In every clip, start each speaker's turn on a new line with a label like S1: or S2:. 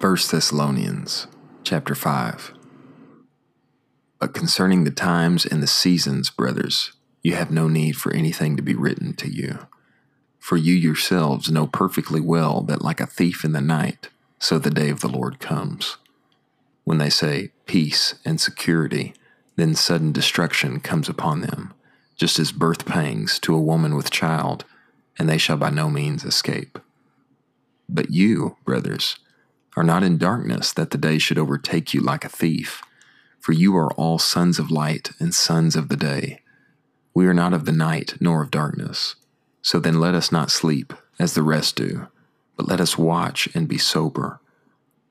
S1: 1 Thessalonians chapter 5 But concerning the times and the seasons, brothers, you have no need for anything to be written to you. For you yourselves know perfectly well that like a thief in the night, so the day of the Lord comes. When they say peace and security, then sudden destruction comes upon them, just as birth pangs to a woman with child, and they shall by no means escape. But you, brothers, are not in darkness that the day should overtake you like a thief. For you are all sons of light and sons of the day. We are not of the night nor of darkness. So then let us not sleep, as the rest do, but let us watch and be sober.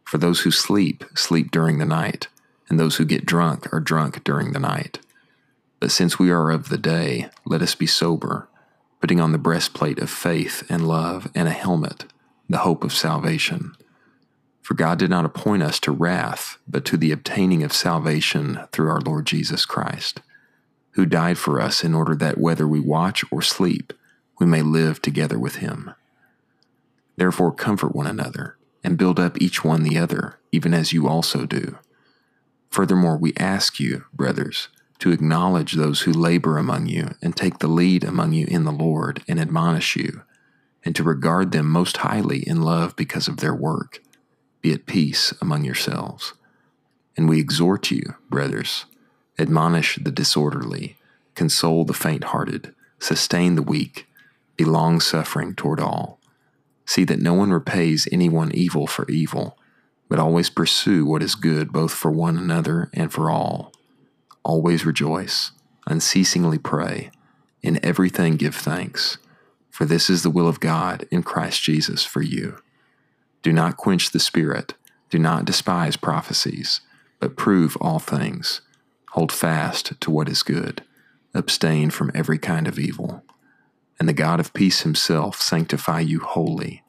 S1: For those who sleep, sleep during the night, and those who get drunk are drunk during the night. But since we are of the day, let us be sober, putting on the breastplate of faith and love, and a helmet, the hope of salvation. For God did not appoint us to wrath, but to the obtaining of salvation through our Lord Jesus Christ, who died for us in order that whether we watch or sleep, we may live together with him. Therefore, comfort one another, and build up each one the other, even as you also do. Furthermore, we ask you, brothers, to acknowledge those who labor among you and take the lead among you in the Lord and admonish you, and to regard them most highly in love because of their work be at peace among yourselves. And we exhort you, brothers, admonish the disorderly, console the faint hearted, sustain the weak, be long suffering toward all. See that no one repays anyone evil for evil, but always pursue what is good both for one another and for all. Always rejoice, unceasingly pray, in everything give thanks, for this is the will of God in Christ Jesus for you. Do not quench the spirit. Do not despise prophecies, but prove all things. Hold fast to what is good. Abstain from every kind of evil. And the God of peace himself sanctify you wholly.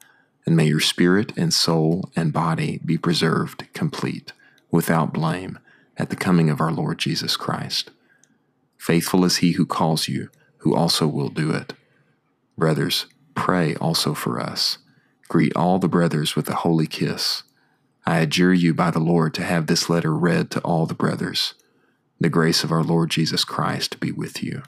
S1: And may your spirit and soul and body be preserved complete, without blame, at the coming of our Lord Jesus Christ. Faithful is he who calls you, who also will do it. Brothers, pray also for us Greet all the brothers with a holy kiss. I adjure you by the Lord to have this letter read to all the brothers. The grace of our Lord Jesus Christ be with you.